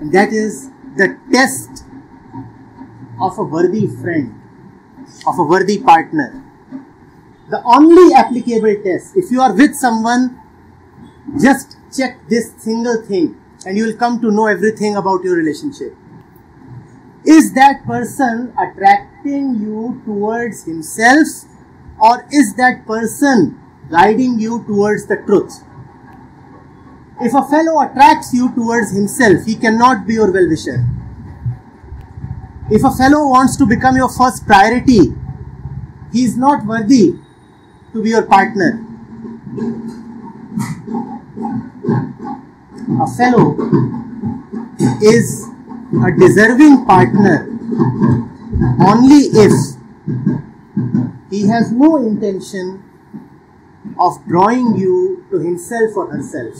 That is the test of a worthy friend, of a worthy partner. The only applicable test, if you are with someone, just check this single thing and you will come to know everything about your relationship. Is that person attracting you towards himself or is that person guiding you towards the truth? If a fellow attracts you towards himself, he cannot be your well wisher. If a fellow wants to become your first priority, he is not worthy to be your partner. A fellow is a deserving partner only if he has no intention of drawing you to himself or herself.